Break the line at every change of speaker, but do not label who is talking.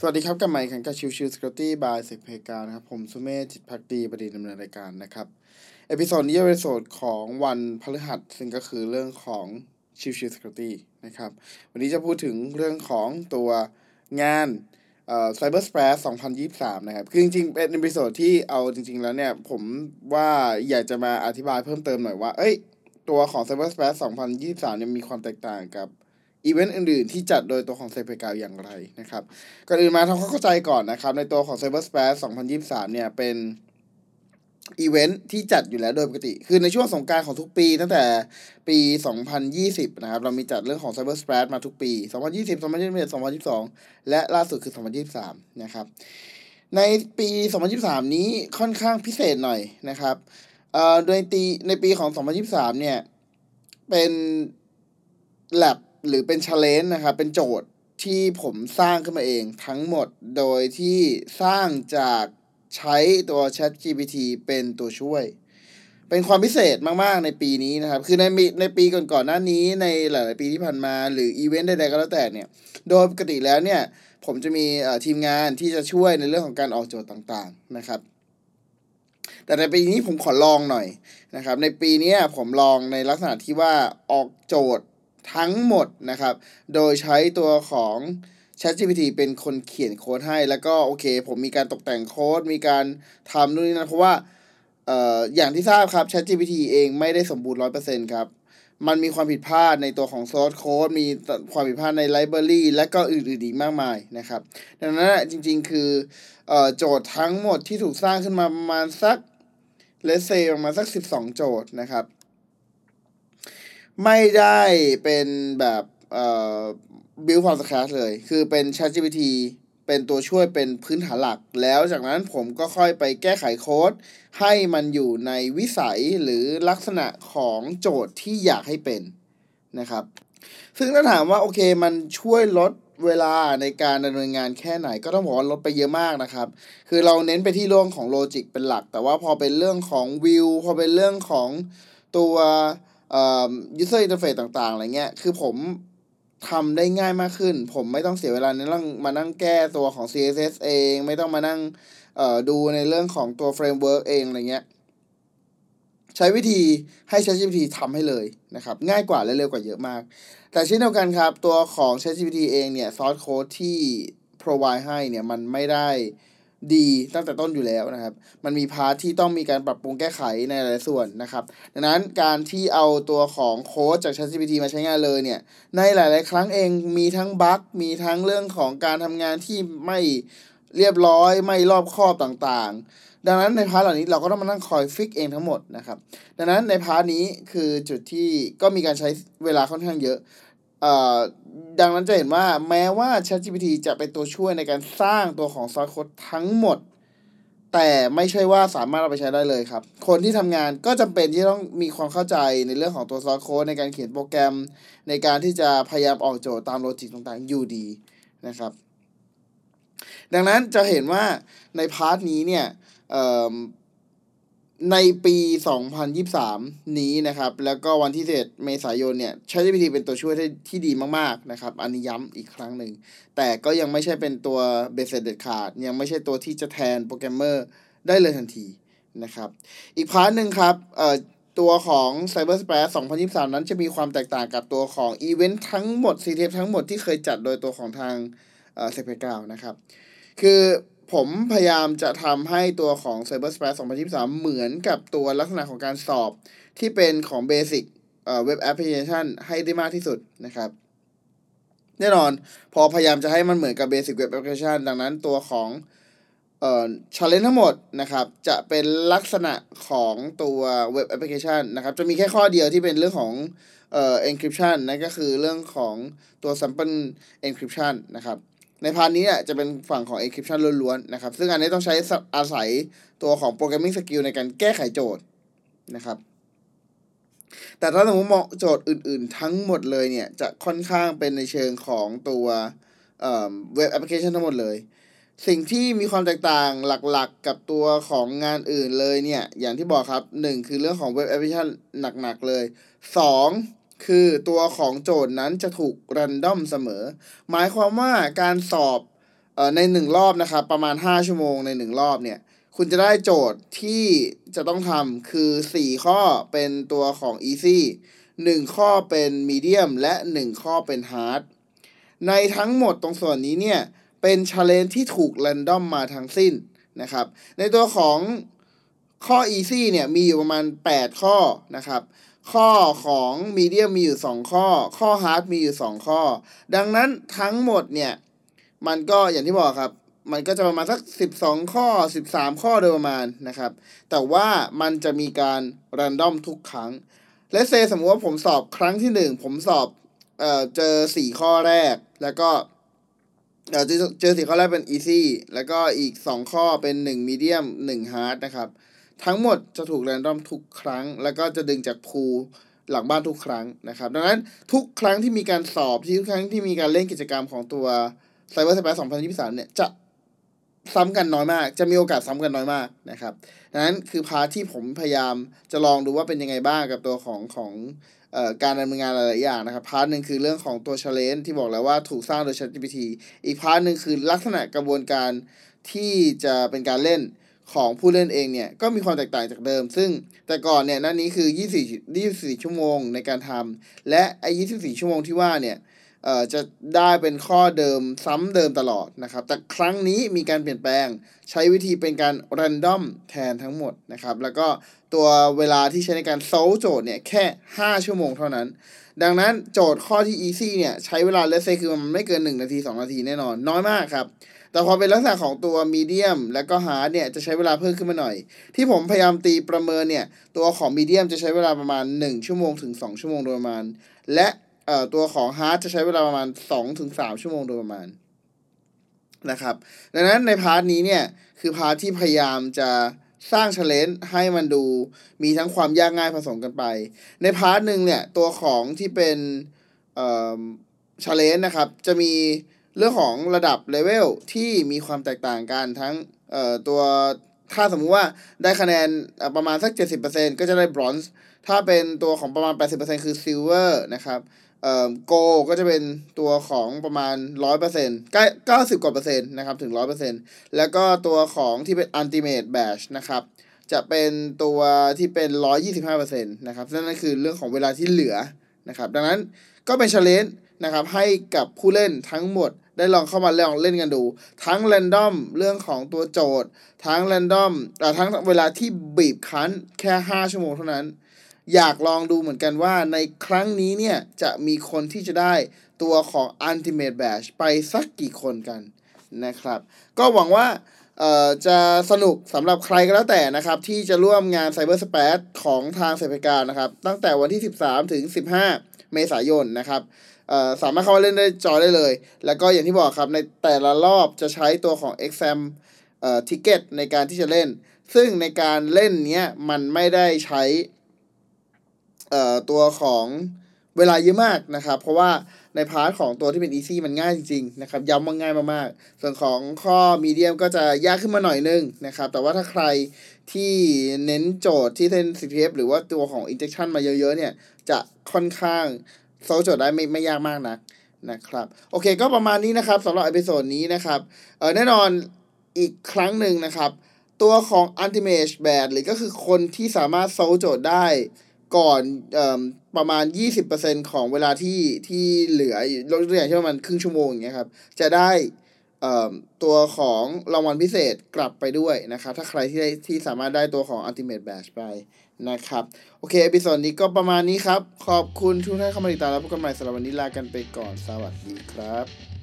สวัสดีครับกับใหม่ขันกับชิวชิวสกอตตี้บายเซกเพกานะครับ ผมสุเมธจิตภักดีบดินทร์ดำเนินรายการนะครับ episode นี้เป็น episode ของวันพฤหัสซึ่งก็คือเรื่องของ Chill Chill Security นะครับ วันนี้จะพูดถึงเรื่องของตัวงานเอ่อ Cyber Splash 2023 นะครับ คือจริงๆ เป็น episode ที่เอาจริง ๆ แล้วเนี่ย ผมว่าอยากจะมาอธิบายเพิ่มเติมหน่อยว่า เอ้ย ตัวของ Cyber Splash 2023เนี่ยมีความแตกต่างกับ อีเวนต์อื่นๆ ที่จัดโดยตัวของเซเพกาอย่างไรนะครับ ก่อนอื่นมาทำความเข้าใจก่อนนะครับ ในตัวของ Cyber Splash 2023 เนี่ยเป็นอีเวนต์ที่จัดอยู่แล้วโดยปกติ คือในช่วงสงกรานต์ของทุกปี ตั้งแต่ปี 2020 นะครับ เรามีจัดเรื่องของ Cyber Splash มาทุกปี 2020 2021 2022 และล่าสุดคือ 2023 นะครับ ในปี 2023 นี้ค่อนข้างพิเศษหน่อยนะครับเอ่อโดยตีในปีของ 2023 เนี่ย เป็น lab หรือเป็น challenge นะครับ เป็นโจทย์ที่ผมสร้างขึ้นมาเองทั้งหมดโดยที่สร้างจากใช้ตัว Chat GPT เป็นตัวช่วย เป็นความพิเศษมาก ๆ ในปีนี้นะครับ คือในในปีก่อนๆหน้านี้ในหลาย ๆ ปีที่ผ่านมา หรืออีเวนต์ใด ๆ ก็แล้วแต่เนี่ย โดยปกติแล้วเนี่ย ผมจะมีทีมงานที่จะช่วยในเรื่องของการออกโจทย์ต่างๆนะครับ แต่ในปีนี้ผมขอลองหน่อยนะครับ ในปีนี้ผมลองในลักษณะที่ว่าออกโจทย์ ทั้งหมดนะครับ โดยใช้ตัวของ ChatGPT เป็นคนเขียนโค้ดให้ แล้วก็โอเค ผมมีการตกแต่งโค้ด มีการทำนู่นนี่นั่นเพราะว่าเอ่ออย่างที่ทราบครับ ChatGPT เองไม่ได้สมบูรณ์ร้อยเปอร์เซ็นครับ มันมีความผิดพลาดในตัวของ source code มีความผิดพลาดใน library และก็อื่นๆอีกมากมายนะครับ ดังนั้นจริงๆ คือเอ่อโจทย์ทั้งหมดที่ถูกสร้างขึ้นมาประมาณสัก let's say ประมาณสัก 12 โจทย์นะครับ ไม่ได้เป็นแบบเอ่อ build from scratch เลย คือเป็น ChatGPT เป็นตัวช่วยเป็นพื้นฐานหลัก แล้วจากนั้นผมก็ค่อยไปแก้ไขโค้ด ให้มันอยู่ในวิสัยหรือลักษณะของโจทย์ที่อยากให้เป็นนะครับ ซึ่งถ้าถามว่าโอเคมันช่วยลดเวลาในการดำเนินงานแค่ไหนก็ต้องบอกว่าลดไปเยอะมากนะครับ คือเราเน้นไปที่เรื่องของโลจิกเป็นหลัก แต่ว่าพอเป็นเรื่องของวิวพอเป็นเรื่องของตัว เอ่อ user interface ต่างๆอะไรเงี้ย คือผมทำได้ง่ายมากขึ้น ผมไม่ต้องเสียเวลาในเรื่องมานั่งแก้ตัวของ CSS เอง ไม่ต้องมานั่งดูในเรื่องของตัว framework เองอะไรเงี้ย ใช้วิธีให้ ChatGPT ทำให้เลยนะครับ ง่ายกว่าและเร็วกว่าเยอะมาก แต่เช่นเดียวกันครับ ตัวของ ChatGPT เองเนี่ย source code ที่ provide ให้เนี่ย มันไม่ได้ ดีตั้งแต่ต้นอยู่แล้วนะครับ มันมีพาร์ทที่ต้องมีการปรับปรุงแก้ไขในหลายส่วนนะครับ ดังนั้นการที่เอาตัวของโค้ดจาก ChatGPT มาใช้งานเลยเนี่ย ในหลาย ๆ ครั้งเองมีทั้งบั๊กมีทั้งเรื่องของการทำงานที่ไม่เรียบร้อยไม่รอบคอบต่างๆ ดังนั้นใน part เหล่านี้เราก็ต้องมานั่งคอย fix เองทั้งหมดนะครับ ดังนั้นใน part นี้คือจุดที่ก็มีการใช้เวลาค่อนข้างเยอะ ดังนั้นจะเห็นว่าแม้ว่า ChatGPT จะเป็นตัวช่วยในการสร้างตัวของ source code ทั้งหมด แต่ไม่ใช่ว่าสามารถเอาไปใช้ได้เลยครับ คนที่ทำงานก็จำเป็นที่ต้องมีความเข้าใจในเรื่องของตัว source code ในการเขียนโปรแกรม ในการที่จะพยายามออกโจทย์ตาม logic ต่างๆอยู่ดีนะครับ ดังนั้นจะเห็นว่าใน part นี้เนี่ย ในปี 2023 นี้นะครับ แล้วก็วันที่7เมษายนเนี่ย ChatGPT เป็นตัวช่วยที่ที่ดีมากๆนะครับ อันนี้ย้ำอีกครั้งหนึ่ง แต่ก็ยังไม่ใช่เป็นตัว best เด็ดขาด ยังไม่ใช่ตัวที่จะแทนโปรแกรมเมอร์ได้เลยทันทีนะครับ อีก part หนึ่งครับ เอ่อ ตัวของ Cyber Splash 2023 นั้นจะมีความแตกต่างกับตัวของอีเวนต์ทั้งหมด CTF ทั้งหมดที่เคยจัดโดยตัวของทางเอ่อเซเพกานะครับ คือ ผมพยายามจะทำให้ตัวของ Cyber Splash 2023 เหมือนกับตัวลักษณะของการสอบที่เป็นของ Basic เอ่อเว็บแอปพลิเคชันให้ได้มากที่สุดนะครับแน่นอนพอพยายามจะให้มันเหมือนกับ Basic Web Application ดังนั้นตัวของเอ่อ challenge ทั้งหมดนะครับ จะเป็นลักษณะของตัว Web Application นะครับ จะมีแค่ข้อเดียวที่เป็นเรื่องของเอ่อ encryption นั่นก็คือเรื่องของตัว simple encryption นะครับ ใน part นี้เนี่ยจะเป็นฝั่งของ encryption ล้วนๆนะครับ ซึ่งอันนี้ต้องใช้อาศัยตัวของ programming skill ในการแก้ไขโจทย์นะครับ แต่ถ้าสมมติมองโจทย์อื่นๆ ทั้งหมดเลยเนี่ย จะค่อนข้างเป็นในเชิงของตัวเว็บแอปพลิเคชันทั้งหมดเลย สิ่งที่มีความแตกต่างหลักๆ กับตัวของงานอื่นเลยเนี่ย อย่างที่บอกครับ 1 คือเรื่องของเว็บแอปพลิเคชันหนักๆเลย 2 คือตัวของโจทย์นั้นจะถูกรันดอมเสมอ หมายความว่าการสอบออในหนึ่งรอบนะครับประมาณ 5 ชั่วโมงในหนึ่งรอบเนี่ยคุณจะได้โจทย์ที่จะต้องทำคือ 4 ข้อเป็นตัวของ easy 1 ข้อเป็น medium และ 1 ข้อเป็น hard ในทั้งหมดตรงส่วนนี้เนี่ยเป็น challenge ที่ถูก random มาทั้งสิ้นนะครับ ในตัวของข้อ easy เนี่ยมีอยู่ประมาณ 8 ข้อนะครับ ข้อของ medium มีอยู่ 2 ข้อ ข้อ hard มีอยู่ 2 ข้อ ดังนั้นทั้งหมดเนี่ย มันก็อย่างที่บอกครับ มันก็จะประมาณสัก 12 ข้อ 13 ข้อโดยประมาณนะครับ แต่ว่ามันจะมีการรันดอมทุกครั้ง และเซสมมติว่าผมสอบครั้งที่ 1 ผมสอบเอ่อเจอ 4 ข้อแรกแล้วก็เออเจอเจอสี่ข้อแรกเป็น easy แล้วก็อีก 2 ข้อเป็น 1 medium 1 hard นะครับ ทั้งหมดจะถูก random ทุกครั้ง แล้วก็จะดึงจาก pool หลังบ้านทุกครั้งนะครับ ดังนั้นทุกครั้งที่มีการสอบทุกครั้งที่มีการเล่นกิจกรรมของตัว Cyber Splash 2023 เนี่ยจะซ้ำกันน้อยมาก จะมีโอกาสซ้ำกันน้อยมากนะครับดังนั้นคือ part ที่ผมพยายามจะลองดูว่าเป็นยังไงบ้างกับตัวของของออการดำเนินงานหลายๆอย่างนะครับ part หนึ่งคือเรื่องของตัว challenge ที่บอกแล้วว่าถูกสร้างโดย ChatGPT อีก part หนึ่งคือลักษณะกระบวนการที่จะเป็นการเล่น ของผู้เล่นเองเนี่ยก็มีความแตกต่างจากเดิม ซึ่งแต่ก่อนเนี่ยนั่นนี้คือ 24 24 ชั่วโมงในการทำและไอ้24 ชั่วโมงที่ว่าเนี่ยเอ่อจะได้เป็นข้อเดิมซ้ำเดิมตลอดนะครับ แต่ครั้งนี้มีการเปลี่ยนแปลง ใช้วิธีเป็นการ random แทนทั้งหมดนะครับ แล้วก็ตัวเวลาที่ใช้ในการ solve โจทย์เนี่ยแค่ 5 ชั่วโมงเท่านั้น ดังนั้นโจทย์ข้อที่ easy เนี่ยใช้เวลา less เซคือมันไม่เกิน 1 นาที 2 นาทีแน่นอน น้อยมากครับ แต่พอเป็นลักษณะของตัว medium และก็ hard เนี่ยจะใช้เวลาเพิ่มขึ้นมาหน่อย ที่ผมพยายามตีประเมินเนี่ยตัวของ medium จะใช้เวลาประมาณ 1 ชั่วโมงถึง 2 ชั่วโมงโดยประมาณ และเอ่อตัวของ hard จะใช้เวลาประมาณ2-3ชั่วโมงโดยประมาณนะครับ ดังนั้นใน part นี้เนี่ยคือ part ที่พยายามจะสร้าง challenge ให้มันดูมีทั้งความยากง่ายผสมกันไป ใน part หนึ่งเนี่ยตัวของที่เป็นเอ่อ challenge นะครับ จะมี เรื่องของระดับเลเวลที่มีความแตกต่างกันทั้งเอ่อตัวถ้าสมมุติว่าได้คะแนนประมาณสัก 70%ก็จะได้ bronze ถ้าเป็นตัวของประมาณ 80%คือ silver นะครับเอ่อ gold ก็จะเป็นตัวของประมาณ 100%ใกล้90กว่าเปอร์เซ็นต์นะครับถึง 100%แล้วก็ตัวของที่เป็น ultimate badge นะครับจะเป็นตัวที่เป็น 125%นะครับนั่นก็คือเรื่องของเวลาที่เหลือนะครับดังนั้นก็เป็น challenge นะครับให้กับผู้เล่นทั้งหมดได้ลองเข้ามาลองเล่นกันดู ทั้ง random เรื่องของตัวโจทย์ ทั้ง random อ่ทั้งเวลาที่บีบคั้นแค่ 5 ชั่วโมงเท่านั้น อยากลองดูเหมือนกันว่าในครั้งนี้เนี่ย จะมีคนที่จะได้ตัวของ Ultimate Badge ไปสักกี่คนกันนะครับ ก็หวังว่า จะสนุกสำหรับใครก็แล้วแต่นะครับ ที่จะร่วมงาน Cyber Space ของทางเสพการนะครับ ตั้งแต่วันที่ 13 ถึง 15 เมษายนนะครับเอ่อสามารถเข้ามาเล่นได้จอได้เลย แล้วก็อย่างที่บอกครับในแต่ละรอบจะใช้ตัวของ exam เอ่อ ticket ในการที่จะเล่น ซึ่งในการเล่นเนี้ยมันไม่ได้ใช้เอ่อตัวของ เวลาเยอะมากนะครับ เพราะว่าใน part ของตัวที่เป็น easy มันง่ายจริงๆนะครับย้ำว่าง่ายมากๆ ส่วนของข้อ medium ก็จะยากขึ้นมาหน่อยนึงนะครับ แต่ว่าถ้าใครที่เน้นโจทย์ที่เล่น CTF หรือว่าตัวของ injection มาเยอะๆเนี่ย จะค่อนข้าง solve โจทย์ได้ไม่ไม่ยากมากนักนะครับ โอเคก็ประมาณนี้นะครับสำหรับ episode นี้นะครับเออแน่นอนอีกครั้งหนึ่งนะครับ ตัวของ Ultimate Badge หรือก็คือคนที่สามารถ solve โจทย์ได้ ก่อนอ่อประมาณ 20%ของเวลาที่ที่เหลือยกตัวอย่างเช่นประมาณครึ่งชั่วโมงอย่างเงี้ยครับ จะได้ตัวของรางวัลพิเศษกลับไปด้วยนะครับ ถ้าใครที่ได้ที่สามารถได้ตัวของ Ultimate Badge ไปนะครับ โอเค episode นี้ก็ประมาณนี้ครับ ขอบคุณทุกท่านเข้ามาติดตามแล้วพบกันใหม่สำหรับวันนี้ลากันไปก่อน สวัสดีครับ